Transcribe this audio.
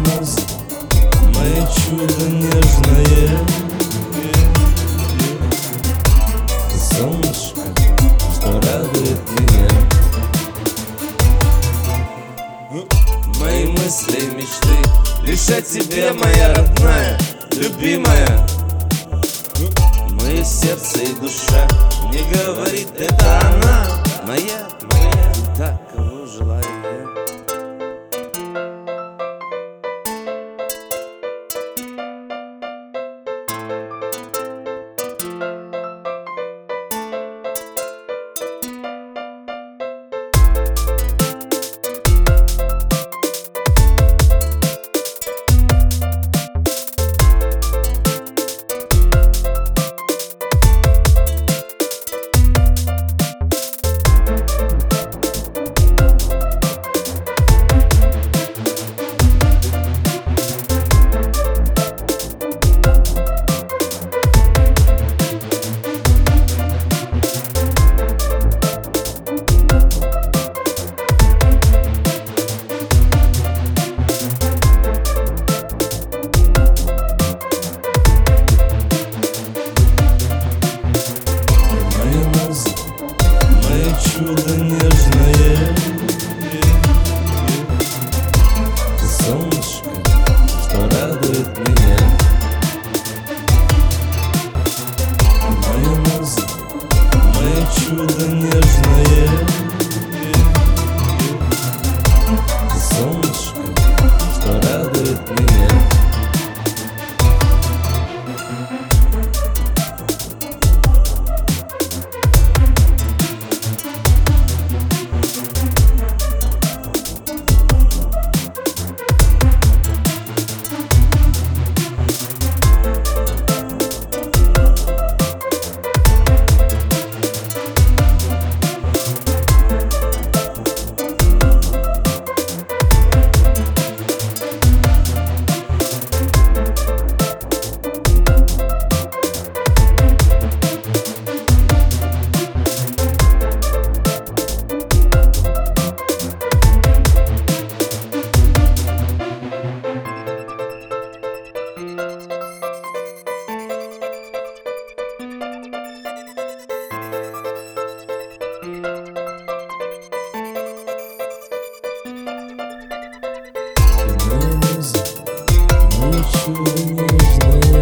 нас. Чудо нежное. Солнышко, что радует меня. Мои мысли мечты Лишь о тебе, моя родная, любимая. Мое сердце и душа не говорит, это она. Моя, моя, так. Мое чудо нежное чудо нежное Ты